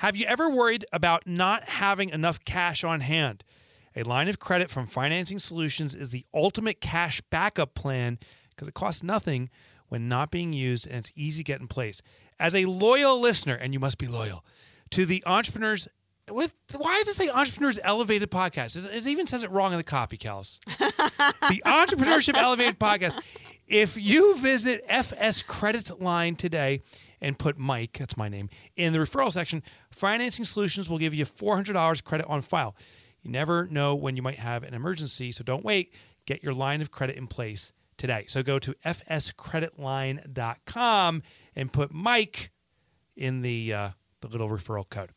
Have you ever worried about not having enough cash on hand? A line of credit from Financing Solutions is the ultimate cash backup plan because it costs nothing when not being used and it's easy to get in place. As a loyal listener, and you must be loyal, to the Entrepreneurs with why does it say Entrepreneurs Elevated Podcast? It, it even says it wrong in the copy, Kels. the Entrepreneurship Elevated Podcast. If you visit FS Credit Line today and put Mike, that's my name, in the referral section, Financing Solutions will give you $400 credit on file. You never know when you might have an emergency, so don't wait. Get your line of credit in place today. So go to fscreditline.com and put Mike in the uh, the little referral code.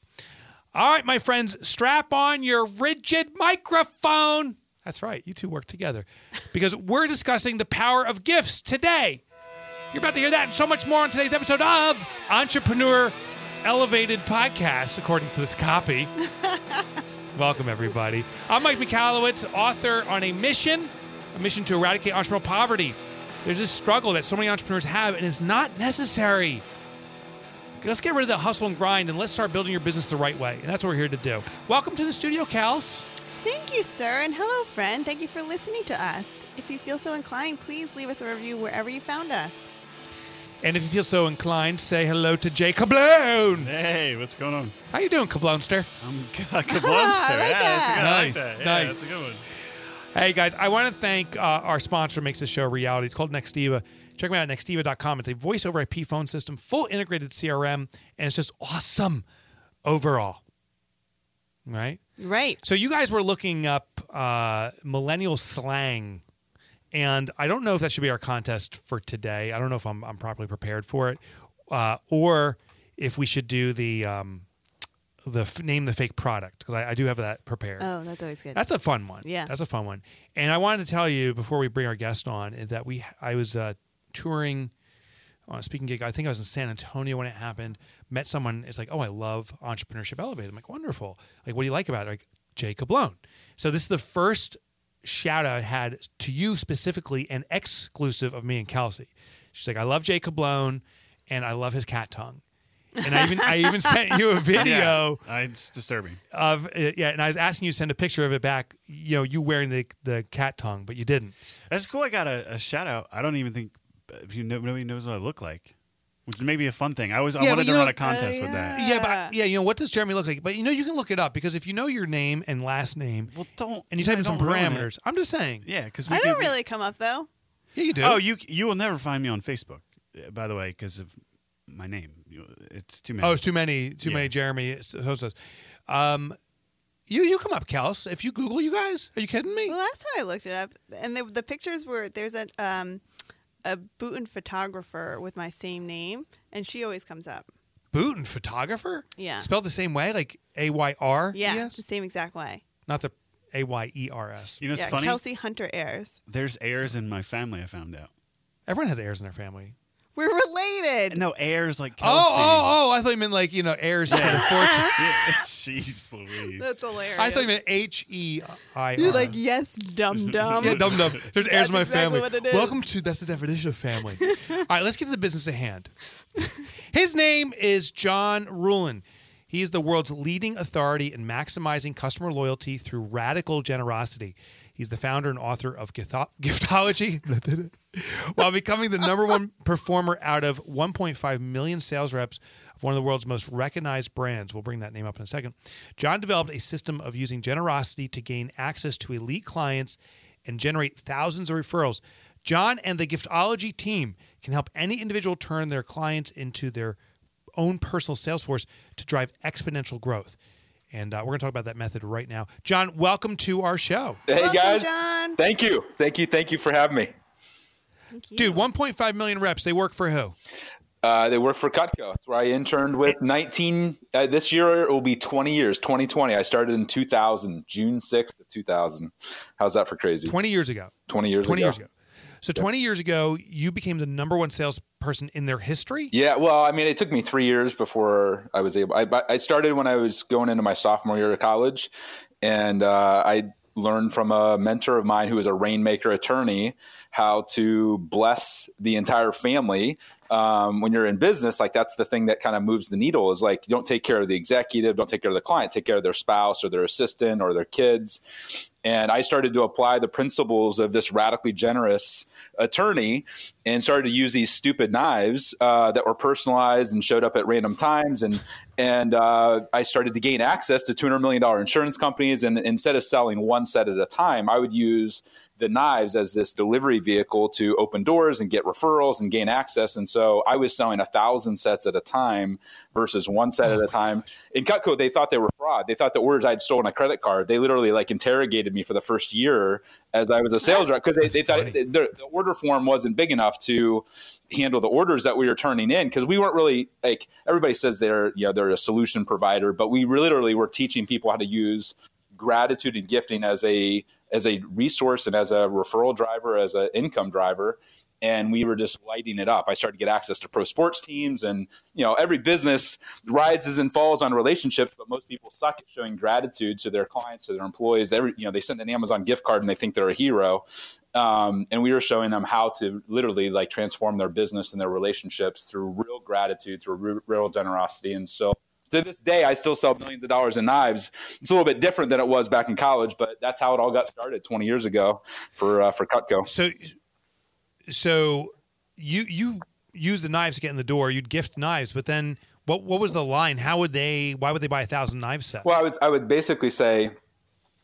All right, my friends, strap on your rigid microphone. That's right, you two work together because we're discussing the power of gifts today. You're about to hear that and so much more on today's episode of Entrepreneur Elevated Podcast, according to this copy. Welcome, everybody. I'm Mike Michalowicz, author on a mission, a mission to eradicate entrepreneurial poverty. There's this struggle that so many entrepreneurs have, and it's not necessary. Let's get rid of the hustle and grind and let's start building your business the right way. And that's what we're here to do. Welcome to the studio, Kels. Thank you, sir. And hello, friend. Thank you for listening to us. If you feel so inclined, please leave us a review wherever you found us. And if you feel so inclined, say hello to Jay Kablone. Hey, what's going on? How you doing, Kablonester? I'm Kablonster. Like yeah, that's a good, Nice, like that. Yeah, nice. That's a good one. Hey guys, I want to thank uh, our sponsor makes this show a reality. It's called Nextiva. Check them out at nextiva.com. It's a voice over IP phone system, full integrated CRM, and it's just awesome overall. Right? Right. So you guys were looking up uh, millennial slang, and I don't know if that should be our contest for today. I don't know if I'm, I'm properly prepared for it, uh, or if we should do the um, the f- name the fake product because I, I do have that prepared. Oh, that's always good. That's a fun one. Yeah. that's a fun one. And I wanted to tell you before we bring our guest on is that we I was uh, touring on a speaking gig. I think I was in San Antonio when it happened. Met someone. It's like, oh, I love entrepreneurship elevated. I'm like, wonderful. Like, what do you like about it? Like, Jay Kablone. So this is the first shout out I had to you specifically and exclusive of me and Kelsey. She's like, I love Jay Kablone and I love his cat tongue. And I even I even sent you a video Yeah, it's disturbing. of uh, yeah, and I was asking you to send a picture of it back. You know, you wearing the the cat tongue, but you didn't. That's cool. I got a, a shout out. I don't even think if you know, nobody knows what I look like, which is maybe a fun thing. I was I Yeah, but wanted you to run a contest Oh, with that. yeah. Yeah, but yeah, you know what does Jeremy look like? But you know, you can look it up because if you know your name and last name, Well, don't and you type in some don't ruin it. parameters, I'm just saying. Yeah, because I don't really come up though. Yeah, you do. Oh, you you will never find me on Facebook, uh, by the way, because of my name. It's too many. oh, it's too many, too Yeah. many Jeremy so Um, you you come up, Kels. If you Google you guys, are you kidding me? Well, last time I looked it up, and the, the pictures were there's a um a Bhutan photographer with my same name, and she always comes up. Booten photographer. Yeah. Spelled the same way, like A Y R. Yeah, the same exact way. Not the A Y E R S. You know, it's yeah, funny. Kelsey Hunter Ayers. There's heirs in my family. I found out. Everyone has heirs in their family. We're related. No heirs like Oh, oh Kelsey. oh, oh! I thought you meant like you know heirs to the fortune. Jeez Louise. That's hilarious. I thought you meant H E I R. You're like yes, dum dum. Yeah, dum dum. There's heirs That's in my exactly family. what it is. Welcome to that's the definition of family. All right, let's get to the business at hand. His name is John Ruhlin. He is the world's leading authority in maximizing customer loyalty through radical generosity. He's the founder and author of Githo- Giftology, while becoming the number one performer out of 1.5 million sales reps of one of the world's most recognized brands. We'll bring that name up in a second. John developed a system of using generosity to gain access to elite clients and generate thousands of referrals. John and the Giftology team can help any individual turn their clients into their own personal sales force to drive exponential growth. And uh, we're going to talk about that method right now. John, welcome to our show. Hey Welcome, guys, John. thank you, thank you, thank you for having me. Thank you. Dude, 1.5 million reps. They work for who? Uh, they work for Cutco. That's where I interned with 19. Uh, this year it will be 20 years. 2020. I started in 2000, June 6th of 2000. How's that for crazy? 20 years ago. 20 years 20 ago. years ago. So 20 years ago, you became the number one salesperson in their history? Yeah, well, I mean, it took me three years before I was able. I, I started when I was going into my sophomore year of college, and uh, I learned from a mentor of mine who was a rainmaker attorney how to bless the entire family um, when you're in business, like that's the thing that kind of moves the needle is like don't take care of the executive, don't take care of the client, take care of their spouse or their assistant or their kids. And I started to apply the principles of this radically generous attorney and started to use these stupid knives uh, that were personalized and showed up at random times. And and uh, I started to gain access to $200 million insurance companies. And instead of selling one set at a time, I would use the knives as this delivery vehicle to open doors and get referrals and gain access. And so I was selling a thousand sets at a time versus one set oh at a time. Gosh. In Cutco, they thought they were fraud. They thought the orders I'd stolen a credit card. They literally like interrogated me for the first year as I was a sales rep because they, they thought the, the order form wasn't big enough to handle the orders that we were turning in because we weren't really like everybody says they're you know they're a solution provider, but we literally were teaching people how to use gratitude and gifting as a as a resource and as a referral driver, as an income driver. And we were just lighting it up. I started to get access to pro sports teams, and you know, every business rises and falls on relationships, but most people suck at showing gratitude to their clients, to their employees. Every, you know, they send an Amazon gift card and they think they're a hero. Um, and we were showing them how to literally like transform their business and their relationships through real gratitude, through real, real generosity. And so to this day, I still sell millions of dollars in knives. It's a little bit different than it was back in college, but that's how it all got started 20 years ago for uh, for Cutco. So, so you you use the knives to get in the door. You'd gift knives, but then what what was the line? How would they? Why would they buy a thousand knife sets? Well, I would I would basically say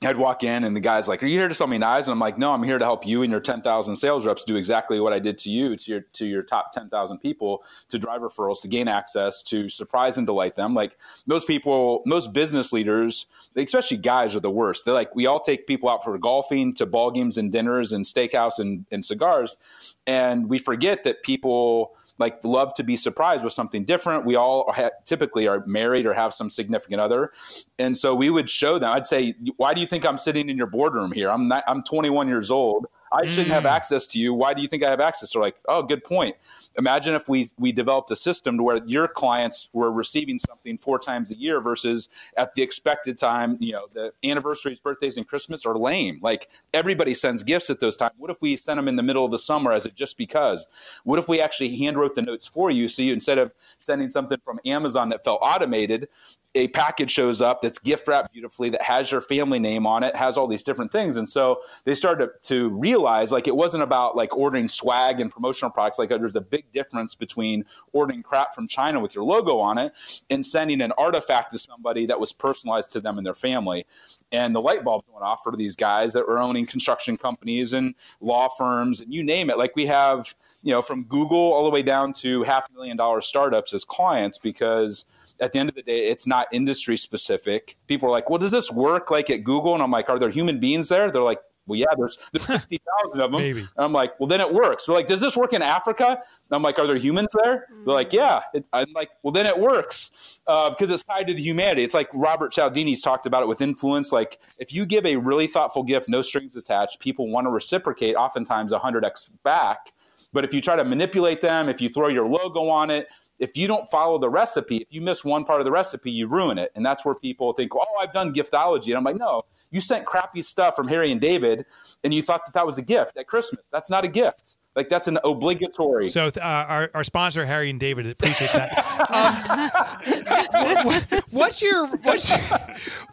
I'd walk in and the guy's like, "Are you here to sell me knives?" And I'm like, "No, I'm here to help you and your 10,000 sales reps do exactly what I did to you, to your to your top 10,000 people, to drive referrals, to gain access, to surprise and delight them." Like most people, most business leaders, especially guys, are the worst. They're like, we all take people out for golfing, to ball games and dinners and steakhouse and, and cigars, and we forget that people like love to be surprised with something different. We all ha- typically are married or have some significant other, and so we would show them. I'd say, "Why do you think I'm sitting in your boardroom here? I'm not, I'm 21 years old. I shouldn't mm. have access to you. Why do you think I have access?" They're like, "Oh, good point." Imagine if we we developed a system to where your clients were receiving something four times a year versus at the expected time. You know, the anniversaries, birthdays, and Christmas are lame. Like everybody sends gifts at those times. What if we sent them in the middle of the summer as it just because? What if we actually hand wrote the notes for you so you instead of sending something from Amazon that felt automated, a package shows up that's gift wrapped beautifully that has your family name on it has all these different things and so they started to, realize like it wasn't about like ordering swag and promotional products like there's a big difference between ordering crap from china with your logo on it and sending an artifact to somebody that was personalized to them and their family and the light bulbs went off for these guys that were owning construction companies and law firms and you name it like we have you know from google all the way down to half a million dollar startups as clients because at the end of the day, it's not industry specific. People are like, well, does this work like at Google? And I'm like, are there human beings there? They're like, well, yeah, there's, there's 60,000 of them. And I'm like, well, then it works. They're like, does this work in Africa? I'm like, are there humans there? They're like, yeah. It, I'm like, well, then it works uh, because it's tied to the humanity. It's like Robert Cialdini's talked about it with influence. Like, if you give a really thoughtful gift, no strings attached, people want to reciprocate oftentimes 100x back. But if you try to manipulate them, if you throw your logo on it, if you don't follow the recipe, if you miss one part of the recipe, you ruin it. And that's where people think, oh, I've done giftology. And I'm like, no, you sent crappy stuff from Harry and David and you thought that that was a gift at Christmas. That's not a gift. Like that's an obligatory. So uh, our, our sponsor Harry and David appreciate that. um, what, what's your what's your,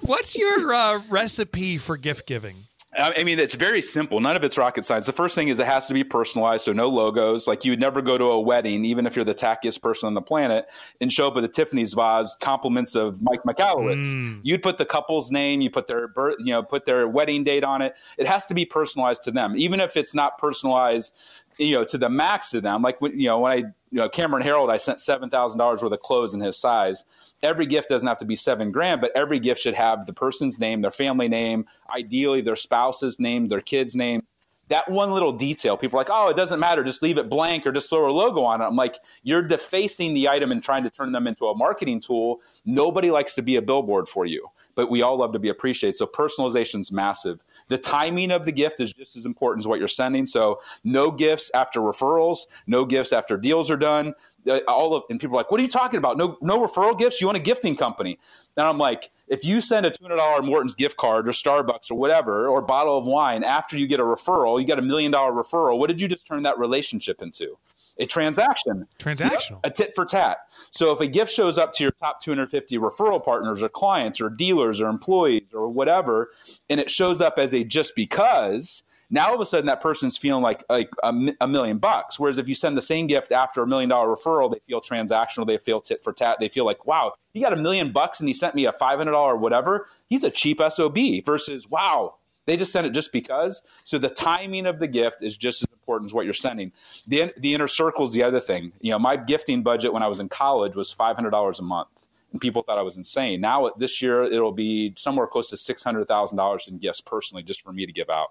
what's your uh, recipe for gift giving? I mean, it's very simple. None of it's rocket science. The first thing is it has to be personalized, so no logos. Like you would never go to a wedding, even if you're the tackiest person on the planet, and show up with a Tiffany's vase, compliments of Mike Michalowicz. Mm. You'd put the couple's name, you put their birth, you know, put their wedding date on it. It has to be personalized to them, even if it's not personalized you know, to the max to them. Like when, you know, when I, you know, Cameron Herold, I sent seven thousand dollars worth of clothes in his size. Every gift doesn't have to be seven grand, but every gift should have the person's name, their family name, ideally their spouse's name, their kid's name. That one little detail, people are like, oh, it doesn't matter, just leave it blank or just throw a logo on it. I'm like, you're defacing the item and trying to turn them into a marketing tool. Nobody likes to be a billboard for you, but we all love to be appreciated. So personalization is massive. The timing of the gift is just as important as what you're sending. So no gifts after referrals, no gifts after deals are done. Uh, all of and people are like, "What are you talking about? No, no referral gifts. You want a gifting company?" And I'm like, if you send a $200 Morton's gift card or Starbucks or whatever, or bottle of wine after you get a referral, you get a million dollar referral. What did you just turn that relationship into? A transaction. Transactional. A tit for tat. So if a gift shows up to your top 250 referral partners or clients or dealers or employees or whatever, and it shows up as a just because, now all of a sudden that person's feeling like like a, a million bucks. Whereas if you send the same gift after a million dollar referral, they feel transactional, they feel tit for tat, they feel like, wow, he got a million bucks and he sent me a five hundred dollar whatever. He's a cheap sob. Versus, wow, they just sent it just because. So the timing of the gift is just as important as what you're sending. The the inner circle is the other thing. You know, my gifting budget when I was in college was five hundred dollars a month, and people thought I was insane. Now this year it'll be somewhere close to six hundred thousand dollars in gifts personally, just for me to give out.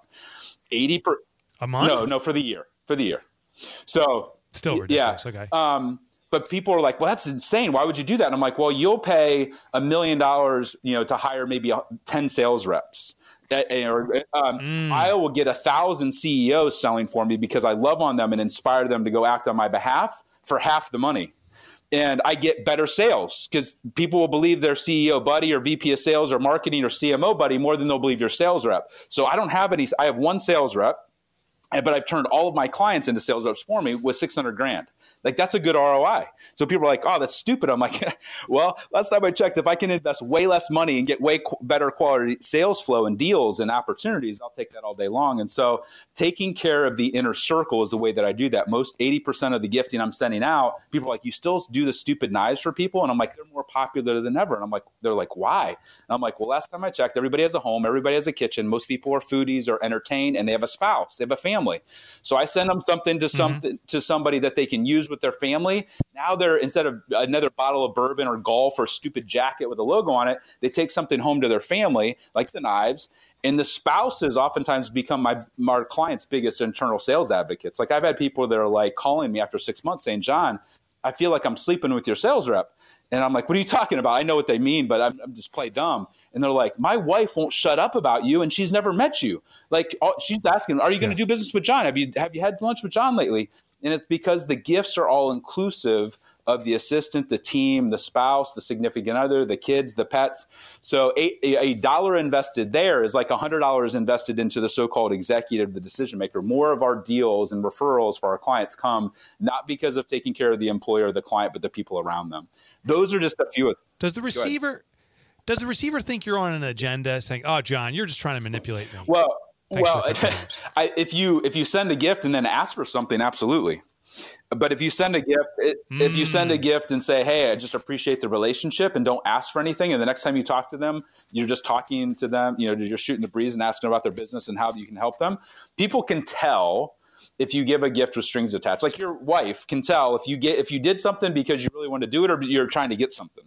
Eighty per a month? No, no, for the year. For the year. So still ridiculous. Yeah. Okay. Um, but people are like, well, that's insane. Why would you do that? And I'm like, well, you'll pay a million dollars, you know, to hire maybe 10 sales reps. Or, um, mm. I will get a thousand CEOs selling for me because I love on them and inspire them to go act on my behalf for half the money. And I get better sales because people will believe their CEO buddy or VP of sales or marketing or CMO buddy more than they'll believe your sales rep. So I don't have any, I have one sales rep, but I've turned all of my clients into sales reps for me with 600 grand. Like that's a good ROI. So people are like, "Oh, that's stupid." I'm like, "Well, last time I checked, if I can invest way less money and get way qu- better quality sales flow and deals and opportunities, I'll take that all day long." And so, taking care of the inner circle is the way that I do that. Most 80% of the gifting I'm sending out, people are like, "You still do the stupid knives for people?" And I'm like, "They're more popular than ever." And I'm like, "They're like, why?" And I'm like, "Well, last time I checked, everybody has a home, everybody has a kitchen. Most people are foodies or entertained, and they have a spouse, they have a family. So I send them something to mm-hmm. something to somebody that they can use with their family. Now they're instead of another bottle of bourbon or golf or stupid jacket with a logo on it, they take something home to their family, like the knives. And the spouses oftentimes become my, my clients' biggest internal sales advocates. Like I've had people that are like calling me after six months saying, John, I feel like I'm sleeping with your sales rep. And I'm like, what are you talking about? I know what they mean, but I'm, I'm, just play dumb. And they're like, my wife won't shut up about you, and she's never met you. Like, oh, she's asking, are you going to do business with John? Have you have you had lunch with John lately? And it's because the gifts are all inclusive of the assistant, the team, the spouse, the significant other, the kids, the pets. So a, a dollar invested there is like a hundred dollars invested into the so-called executive, the decision maker. More of our deals and referrals for our clients come not because of taking care of the employer or the client, but the people around them. Those are just a few. Of, Does the receiver? Does the receiver think you're on an agenda, saying, "Oh, John, you're just trying to manipulate me"? Well, Thanks well, I, if you if you send a gift and then ask for something, absolutely. But if you send a gift, it, mm. if you send a hmm. gift and say, "Hey, I just appreciate the relationship," and don't ask for anything, and the next time you talk to them, you're just talking to them, you know, you're shooting the breeze and asking about their business and how you can help them. People can tell if you give a gift with strings attached. Like your wife can tell if you get if you did something because you really want to do it or you're trying to get something.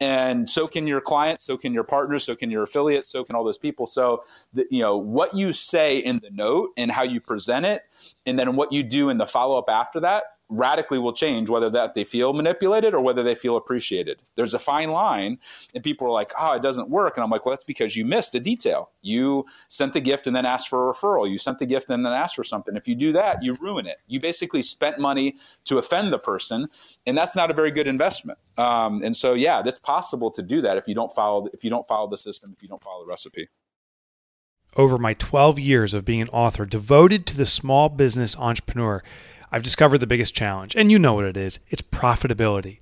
And so can your client, so can your partners, so can your affiliates, so can all those people. So the, you know what you say in the note and how you present it, and then what you do in the follow up after that radically will change whether that they feel manipulated or whether they feel appreciated. There's a fine line, and people are like, "Oh, it doesn't work," and I'm like, "Well, that's because you missed a detail. You sent the gift and then asked for a referral. You sent the gift and then asked for something. If you do that, you ruin it. You basically spent money to offend the person, and that's not a very good investment. Um, and so, yeah, it's possible to do that if you don't follow if you don't follow the system, if you don't follow the recipe over my 12 years of being an author devoted to the small business entrepreneur, I've discovered the biggest challenge, and you know what it is it's profitability.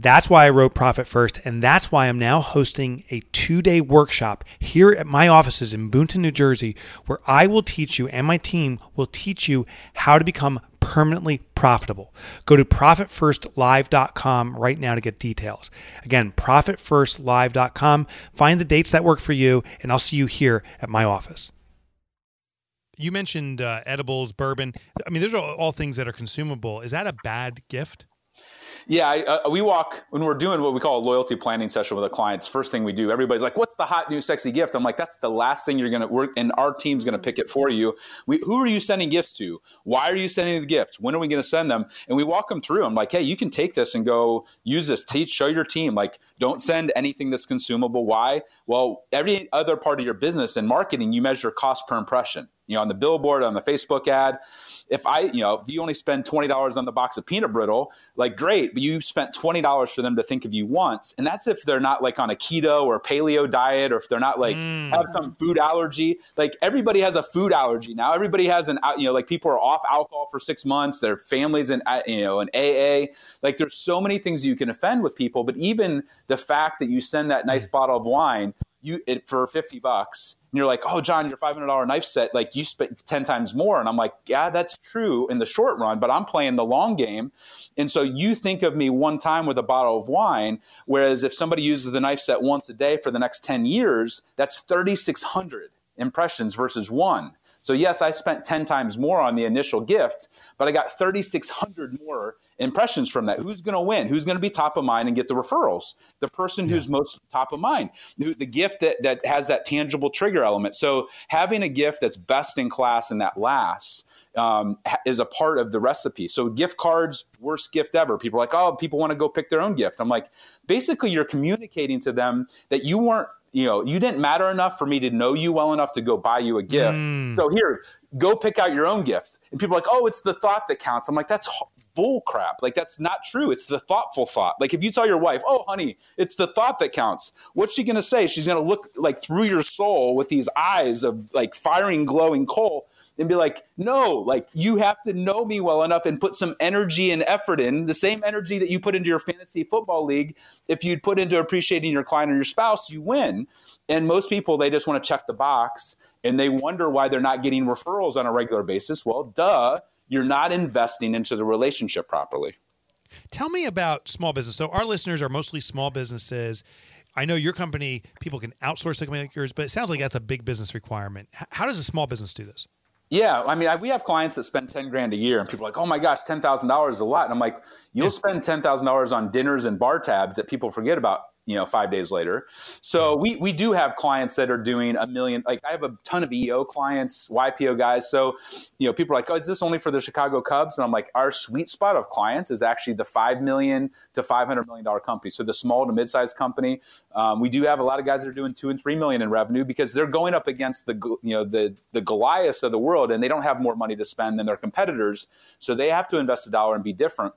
That's why I wrote Profit First, and that's why I'm now hosting a two day workshop here at my offices in Boonton, New Jersey, where I will teach you and my team will teach you how to become permanently profitable. Go to profitfirstlive.com right now to get details. Again, profitfirstlive.com. Find the dates that work for you, and I'll see you here at my office. You mentioned uh, edibles, bourbon. I mean, those are all things that are consumable. Is that a bad gift? Yeah, I, uh, we walk when we're doing what we call a loyalty planning session with our clients. First thing we do, everybody's like, "What's the hot new sexy gift?" I'm like, "That's the last thing you're gonna work, and our team's gonna pick it for you." We, who are you sending gifts to? Why are you sending the gifts? When are we gonna send them? And we walk them through. I'm like, "Hey, you can take this and go use this. Teach, show your team. Like, don't send anything that's consumable. Why? Well, every other part of your business and marketing, you measure cost per impression you know, on the billboard, on the Facebook ad. If I, you know, if you only spend twenty dollars on the box of peanut brittle, like great, but you spent twenty dollars for them to think of you once, and that's if they're not like on a keto or paleo diet, or if they're not like Mm. have some food allergy. Like everybody has a food allergy now. Everybody has an, you know, like people are off alcohol for six months. Their families in, uh, you know, an AA. Like there's so many things you can offend with people, but even the fact that you send that nice bottle of wine, you it for fifty bucks and you're like, oh, John, your $500 knife set, like you spent 10 times more. And I'm like, yeah, that's true in the short run, but I'm playing the long game. And so you think of me one time with a bottle of wine, whereas if somebody uses the knife set once a day for the next 10 years, that's 3,600 impressions versus one. So yes, I spent 10 times more on the initial gift, but I got 3,600 more impressions from that. Who's going to win? Who's going to be top of mind and get the referrals? The person who's most top of mind. The, the gift that, that has that tangible trigger element. So having a gift that's best in class and that lasts um, is a part of the recipe. So gift cards, worst gift ever. People are like, oh, people want to go pick their own gift. I'm like, basically, you're communicating to them that you weren't you know, you didn't matter enough for me to know you well enough to go buy you a gift. So here, go pick out your own gift. And people are like, oh, it's the thought that counts. I'm like, that's bull crap. Like, that's not true. It's the thoughtful thought. Like, if you tell your wife, oh, honey, it's the thought that counts, what's she going to say? She's going to look like through your soul with these eyes of like firing, glowing coal and be like, no, like you have to know me well enough and put some energy and effort in the same energy that you put into your fantasy football league. If you'd put into appreciating your client or your spouse, you win. And most people, they just want to check the box and they wonder why they're not getting referrals on a regular basis. Well, duh, you're not investing into the relationship properly. Tell me about small business. So our listeners are mostly small businesses. I know your company, people can outsource the company like yours, but it sounds like that's a big business requirement. How does a small business do this? Yeah, I mean, I, we have clients that spend ten grand a year, and people are like, "Oh my gosh, ten thousand dollars is a lot." And I'm like, "You'll spend ten thousand dollars on dinners and bar tabs that people forget about." You know, five days later. So we we do have clients that are doing a million. Like I have a ton of EO clients, YPO guys. So you know, people are like, "Oh, is this only for the Chicago Cubs?" And I'm like, "Our sweet spot of clients is actually the five million to five hundred million dollar company. So the small to mid sized company. Um, we do have a lot of guys that are doing two and three million in revenue because they're going up against the you know the the Goliaths of the world, and they don't have more money to spend than their competitors. So they have to invest a dollar and be different.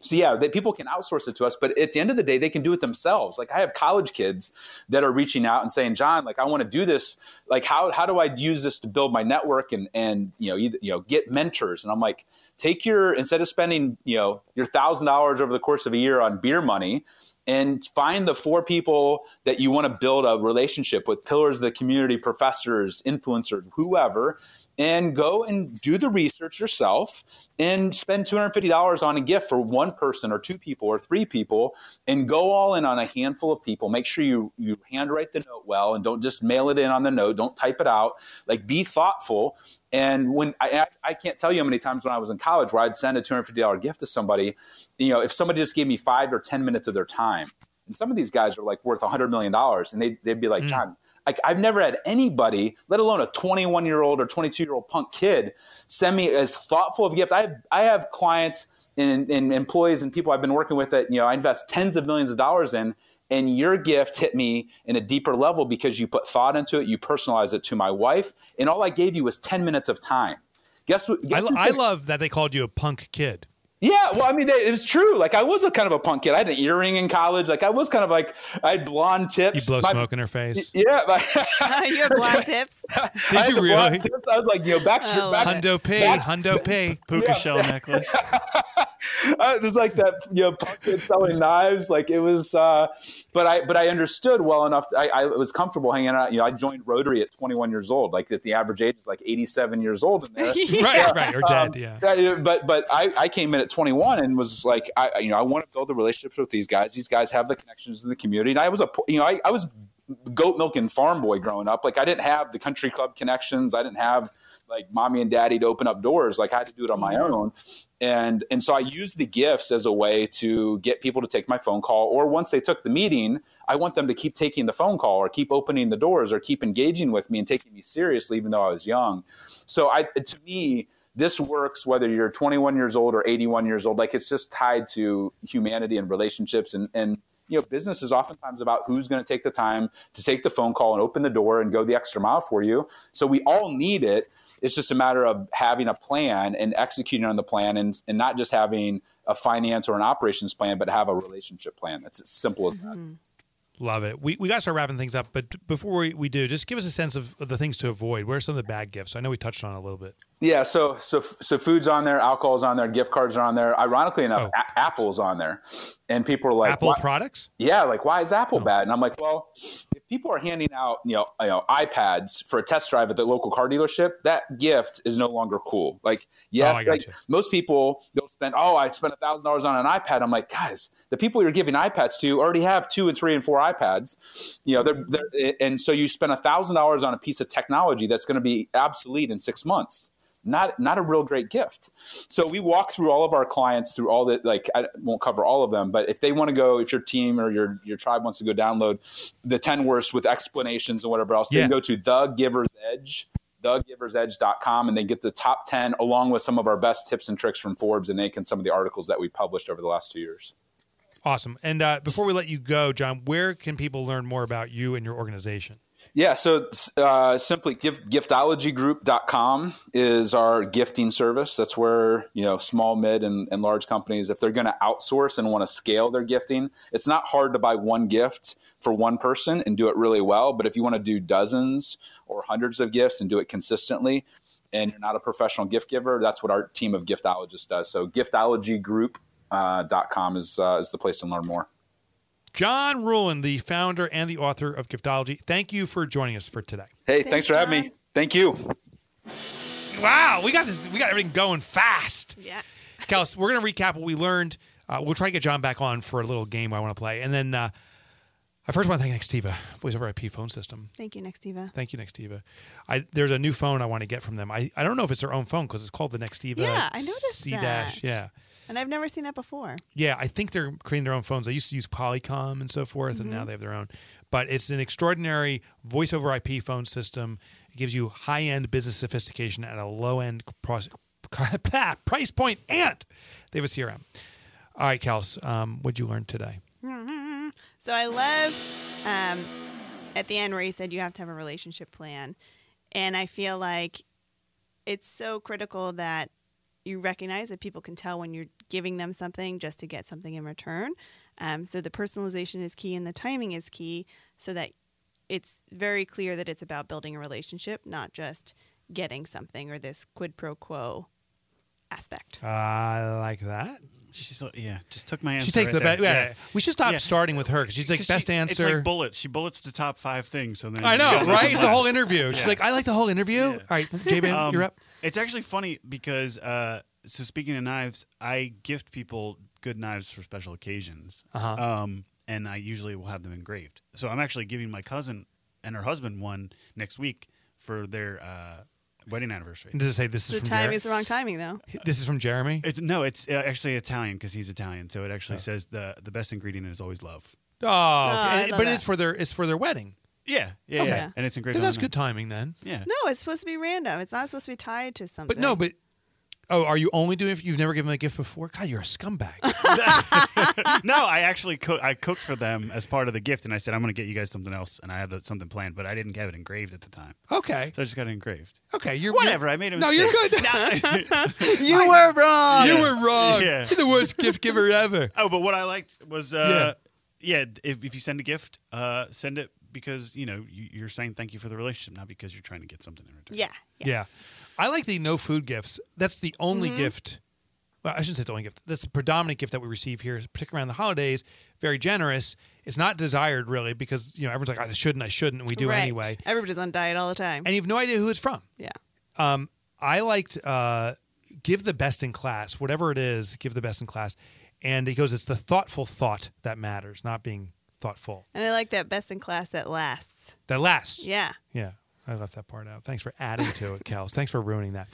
So yeah, they, people can outsource it to us, but at the end of the day, they can do it themselves. Like I have college kids that are reaching out and saying, "John, like I want to do this. Like how how do I use this to build my network and and you know either, you know get mentors?" And I'm like, take your instead of spending you know your thousand dollars over the course of a year on beer money, and find the four people that you want to build a relationship with, pillars of the community, professors, influencers, whoever, and go and do the research yourself and spend $250 on a gift for one person or two people or three people and go all in on a handful of people. Make sure you you handwrite the note well and don't just mail it in on the note. Don't type it out. Like be thoughtful. And when I, I, can't tell you how many times when I was in college where I'd send a $250 gift to somebody, you know, if somebody just gave me five or 10 minutes of their time, and some of these guys are like worth $100 million, and they'd, they'd be like, Mm. John, like I've never had anybody, let alone a 21 year old or 22 year old punk kid, send me as thoughtful of a gift. I have, I have clients and, and employees and people I've been working with that you know I invest tens of millions of dollars in, and your gift hit me in a deeper level because you put thought into it, you personalized it to my wife, and all I gave you was 10 minutes of time. Guess what? I, Guess I takes- love that they called you a punk kid. Yeah, well, I mean, it was true. Like, I was a kind of a punk kid. I had an earring in college. Like, I was kind of like I had blonde tips. You blow My- smoke in her face. Yeah, my- you have blonde tips. Did had you really? tips. I was like, you know, back, I love back. Hundo P, Back- Hundo P. Puka shell necklace. uh, there's like that you know punk kid selling knives like it was uh but i but i understood well enough I, I was comfortable hanging out you know i joined rotary at 21 years old like at the average age is like 87 years old in there Right, right, or dead. Um, yeah. that- but but I, I came in at 21 and was like I you know I want to build the relationships with these guys. These guys have the connections in the community. And I was a you know I, I was goat milking farm boy growing up. Like I didn't have the country club connections. I didn't have like mommy and daddy to open up doors. Like I had to do it on my own. And and so I used the gifts as a way to get people to take my phone call. Or once they took the meeting, I want them to keep taking the phone call or keep opening the doors or keep engaging with me and taking me seriously, even though I was young. So I to me this works whether you're 21 years old or 81 years old like it's just tied to humanity and relationships and and you know, business is oftentimes about who's going to take the time to take the phone call and open the door and go the extra mile for you. So we all need it. It's just a matter of having a plan and executing on the plan and, and not just having a finance or an operations plan, but have a relationship plan. That's as simple as that. Mm-hmm. Love it. We, we got to start wrapping things up, but before we, we do, just give us a sense of, of the things to avoid. Where are some of the bad gifts? I know we touched on it a little bit. Yeah, so so so food's on there, alcohol's on there, gift cards are on there. Ironically enough, Oh. a- Apple's on there, and people are like, Apple "Why- products? yeah, like why is Apple oh. bad? And I'm like, well, if people are handing out, you know, you know, iPads for a test drive at the local car dealership, that gift is no longer cool. Like, oh, yes, Oh, like most people they'll spend, oh, I spent a thousand dollars on an iPad. I'm like, guys, the people you're giving iPads to already have two and three and four iPads. You know, they're, they're and so you spend a thousand dollars on a piece of technology that's going to be obsolete in six months not not a real great gift. So we walk through all of our clients through all the like I won't cover all of them, but if they want to go, if your team or your your tribe wants to go download the ten worst with explanations and whatever else, they Yeah. can go to the Giver's Edge thegiversedge.com and they get the top 10 along with some of our best tips and tricks from Forbes and Inc. and some of the articles that we published over the last two years. Awesome. And uh, before we let you go, John, where can people learn more about you and your organization? Yeah, so uh, simply give, giftologygroup.com is our gifting service. That's where, you know, small, mid, and, and large companies, if they're going to outsource and want to scale their gifting, it's not hard to buy one gift for one person and do it really well. But if you want to do dozens or hundreds of gifts and do it consistently, and you're not a professional gift giver, that's what our team of giftologists does. So giftologygroup.com is, uh, is the place to learn more. John Ruhlin, the founder and the author of Giftology, thank you for joining us for today. Hey, Thanks, thanks for having me. Thank you. Wow, we got this. We got everything going fast. Yeah. Kels, we're going to recap what we learned. Uh, we'll try to get John back on for a little game I want to play. And then uh, I first want to thank Nextiva, voice over IP phone system. Thank you, Nextiva. Thank you, Nextiva. I, there's a new phone I want to get from them. I, I don't know if it's their own phone because it's called the Nextiva Yeah, I noticed C dash. that. Yeah. And I've never seen that before. Yeah, I think they're creating their own phones. They used to use Polycom and so forth, and now they have their own. But it's an extraordinary voice over IP phone system. It gives you high end business sophistication at a low end price, point, and they have a CRM. All right, Kels, um, what'd you learn today? So I love um, at the end where he said you have to have a relationship plan. And I feel like it's so critical that you recognize that people can tell when you're giving them something just to get something in return. Um, so the personalization is key and the timing is key so that it's very clear that it's about building a relationship, not just getting something or this quid pro quo aspect. I like that. She's like, yeah, just took my answer. She takes right the there. best. Yeah. we should stop Yeah. starting with her because she's like 'Cause best she- answer. It's like bullets. She bullets the top five things. So then I know, right? It's the whole interview. She's Yeah. like, I like the whole interview. Yeah. All right, J-Man, Um, you're up. It's actually funny because uh, so speaking of knives, I gift people good knives for special occasions, Uh-huh. um, and I usually will have them engraved. So I'm actually giving my cousin and her husband one next week for their uh, wedding anniversary. Does it say this is The from timing Jeremy? is the wrong timing, though. This is from Jeremy. It, no, it's uh, actually Italian because he's Italian. So it actually says the the best ingredient is always love. Oh, I okay. love but that. it's for their it's for their wedding. Yeah, yeah, Okay. yeah. And it's engraved. Then on that's the good timing then. Yeah. No, it's supposed to be random. It's not supposed to be tied to something. But no, but oh, are you only doing if you've never given them a gift before? God, you're a scumbag. no, I actually cook. I cooked for them as part of the gift, and I said I'm going to get you guys something else, and I have the, something planned, but I didn't have it engraved at the time, okay, so I just got it engraved. okay, you're Whatever. you're- I made a No, mistake. you're good. you were wrong. You were wrong. Yeah. You're the worst gift giver ever. Oh, but what I liked was, uh, yeah, if, if you send a gift, uh, send it because you know you, you're saying thank you for the relationship, not because you're trying to get something in return. Yeah. Yeah. Yeah. I like the no food gifts. That's the only Mm-hmm. gift. Well, I shouldn't say it's the only gift. That's the predominant gift that we receive here, particularly around the holidays. Very generous. It's not desired really because you know everyone's like I shouldn't, I shouldn't, and we do Right. anyway. Everybody's on diet all the time. And you have no idea who it's from. yeah. Um, I liked uh, give the best in class, whatever it is, give the best in class. And he goes, it's the thoughtful thought that matters, not being thoughtful. And I like that best in class that lasts. That lasts. Yeah. Yeah, I left that part out. Thanks for adding to it, Kels. Thanks for ruining that.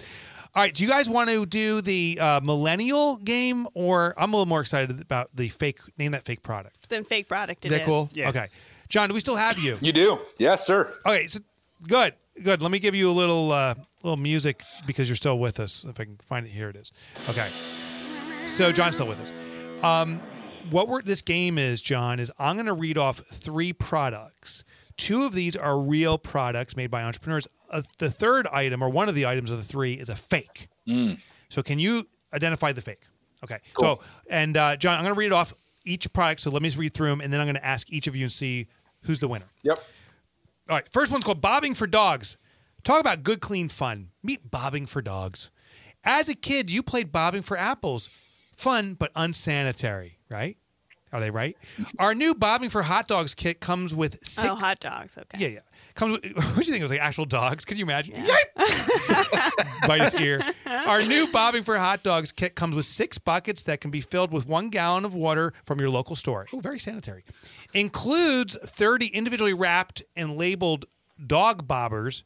All right, do you guys want to do the uh, millennial game, or I'm a little more excited about the fake name that fake product? Then fake product. Is it that cool? Yeah. Okay, John, do we still have you? You do. Yes, sir. Okay, so good, good. Let me give you a little uh, little music because you're still with us. If I can find it, here it is. Okay, so John's still with us. Um, what we're, this game is, John, is I'm going to read off three products. Two of these are real products made by entrepreneurs. Uh, the third item, or one of the items of the three, is a fake. So can you identify the fake? Okay. So, and uh, John, I'm going to read it off each product. So let me just read through them, and then I'm going to ask each of you and see who's the winner. Yep. All right, first one's called Bobbing for Dogs. Talk about good, clean fun. Meet Bobbing for Dogs. As a kid, you played bobbing for apples. Fun, but unsanitary, right? Are they right? Our new Bobbing for Hot Dogs kit comes with oh, six. Oh, hot dogs. Okay. yeah, yeah. Comes with, what do you think? It was like actual dogs? Could you imagine? Yipe! Bite its ear. Our new Bobbing for Hot Dogs kit comes with six buckets that can be filled with one gallon of water from your local store. Oh, very sanitary. Includes 30 individually wrapped and labeled dog bobbers.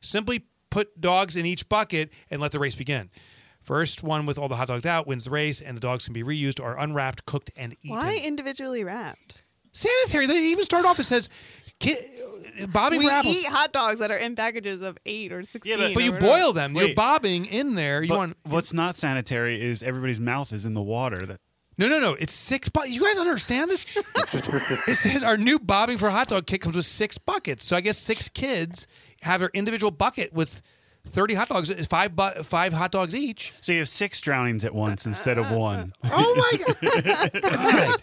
Simply put dogs in each bucket and let the race begin. First one with all the hot dogs out wins the race, and the dogs can be reused or unwrapped, cooked, and eaten. Why individually wrapped? Sanitary. They even start off. It says, "Ki- "Bobbing We for apples." eat hot dogs that are in packages of eight or sixteen. but- But you whatever. boil them. You're Wait. bobbing in there. You But want what's not sanitary is everybody's mouth is in the water. That no, no, no. It's six. Bu- you guys understand this? it says our new bobbing for hot dog kit comes with six buckets. So I guess six kids have their individual bucket with thirty hot dogs. It's five bu- five hot dogs each. so you have six drownings at once instead of one. Oh my god! God.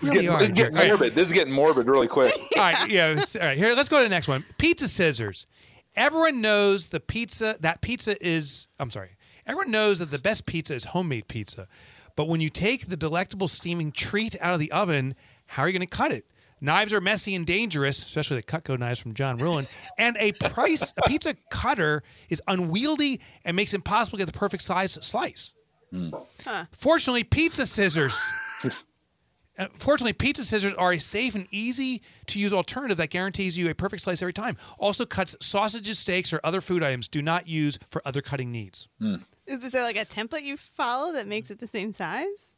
This Really is getting, this is getting All right. morbid. This is getting morbid really quick. All right, yeah. All right, here, let's go to the next one. Pizza scissors. Everyone knows the pizza. That pizza is. I'm sorry. Everyone knows that the best pizza is homemade pizza, but when you take the delectable steaming treat out of the oven, how are you going to cut it? Knives are messy and dangerous, especially the Cutco knives from John Ruhlin. And a price a pizza cutter is unwieldy and makes it impossible to get the perfect size slice. Fortunately, pizza scissors. Uh, Fortunately, pizza scissors are a safe and easy to use alternative that guarantees you a perfect slice every time. Also cuts sausages, steaks, or other food items. Do not use for other cutting needs. Is there like a template you follow that makes it the same size?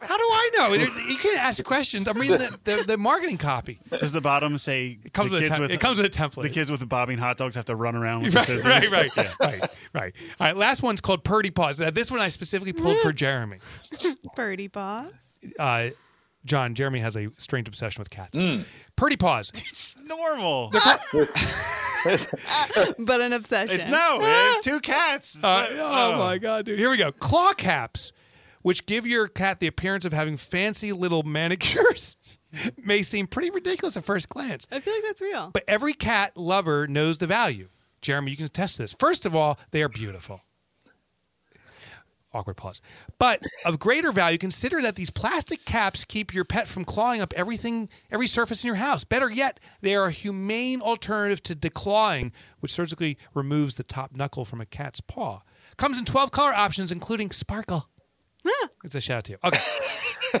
How do I know? You can't ask questions. I'm reading the, the, the marketing copy. Does the bottom say It comes the with a kids tem- it comes with a template. The kids with the bobbing hot dogs have to run around with the Right, scissors. right, right, Yeah. right, right. All right, last one's called Purdy Paws. This one I specifically pulled for Jeremy. Purdy paws. Uh, John, Jeremy has a strange obsession with cats. Purdy Paws. It's normal. But an obsession. It's no, two cats. Uh, oh my god, dude! Here we go. Claw caps, which give your cat the appearance of having fancy little manicures, may seem pretty ridiculous at first glance, I feel like that's real. but every cat lover knows the value. Jeremy, you can test this. First of all, they are beautiful. Awkward pause. But of greater value, consider that these plastic caps keep your pet from clawing up everything, every surface in your house. Better yet, they are a humane alternative to declawing, which surgically removes the top knuckle from a cat's paw. Comes in 12 color options, including sparkle. It's a shout out to you. Okay.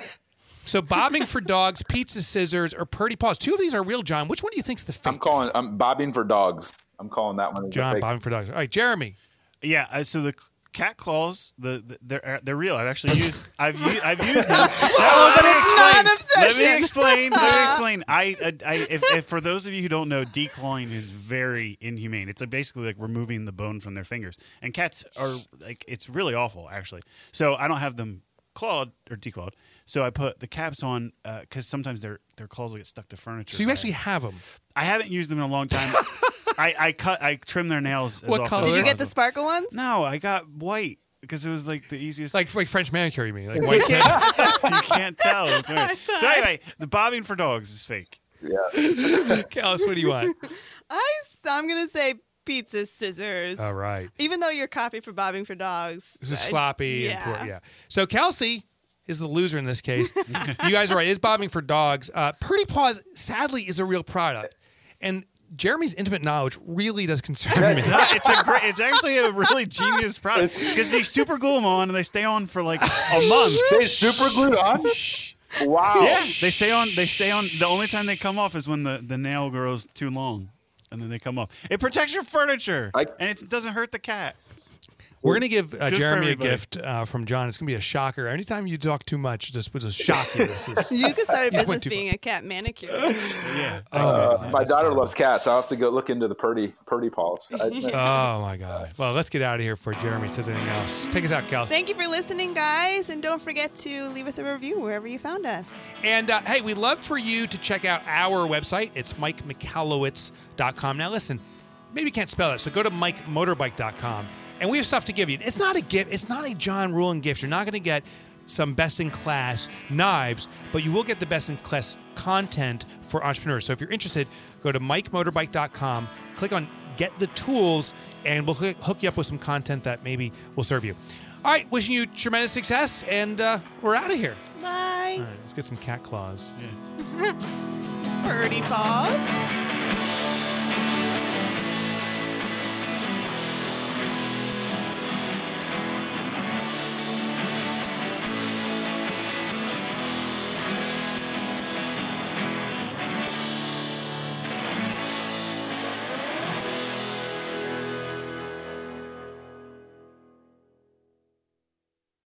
so, bobbing for dogs, pizza scissors, or purdy paws. Two of these are real, John. Which one do you think's the fake? I'm calling. I'm bobbing for dogs. I'm calling that one. John, bobbing for dogs. All right, Jeremy. Yeah, uh, so the cat claws, the, the they're uh, they're real. I've actually used I've used I've used them. oh, but it's not obsession. Let me explain. Let me explain. I, I, I if, if for those of you who don't know, declawing is very inhumane. It's like basically like removing the bone from their fingers, and cats are like it's really awful actually. So I don't have them clawed or declawed. So I put the caps on uh, because sometimes their their claws will get stuck to furniture. So, you by- actually have them. I haven't used them in a long time. I, I cut I trim their nails. What often color? Did you get the sparkle ones? No, I got white because it was like the easiest. Like, like French manicure, you mean? Like white you can't, you can't tell. It's. So anyway, the bobbing for dogs is fake. Yeah. Kels, what do you want? I, I'm going to say pizza scissors. All right. Even though you're copy for bobbing for dogs. This is sloppy. Yeah. And poor, yeah. So Kelsey is the loser in this case. you guys are right. It is bobbing for dogs. Uh, Purdy Paws, sadly, is a real product. And Jeremy's intimate knowledge really does concern me. it's a great. It's actually a really genius product because they super glue them on and they stay on for like a month. They super glued on. Wow. Yeah, they stay on. They stay on. The only time they come off is when the, the nail grows too long, and then they come off. It protects your furniture, I- and it doesn't hurt the cat. We're gonna give uh, Jeremy a gift uh, from John. It's gonna be a shocker. Anytime you talk too much, just will just shock you. This is. You could start a You just went business too being a cat manicure. Yeah. Uh, my daughter loves cats. I'll have to go look into the Purdy Purdy policy. I, Oh my God. Well, let's get out of here before Jeremy says anything else. Take us out, Kelsey. Thank you for listening, guys, and don't forget to leave us a review wherever you found us. And uh, hey, we'd love for you to check out our website. It's mikemichalowicz.com. Now, listen, maybe you can't spell it, so go to mikemotorbike.com. And we have stuff to give you. It's not a gift, it's not a John Ruhlin gift. You're not going to get some best in class knives, but you will get the best in class content for entrepreneurs. So if you're interested, go to mikemotorbike.com, click on Get the Tools, and we'll hook you up with some content that maybe will serve you. All right, wishing you tremendous success, and uh, we're out of here. Bye. All right, let's get some cat claws. Yeah. Birdie Paw.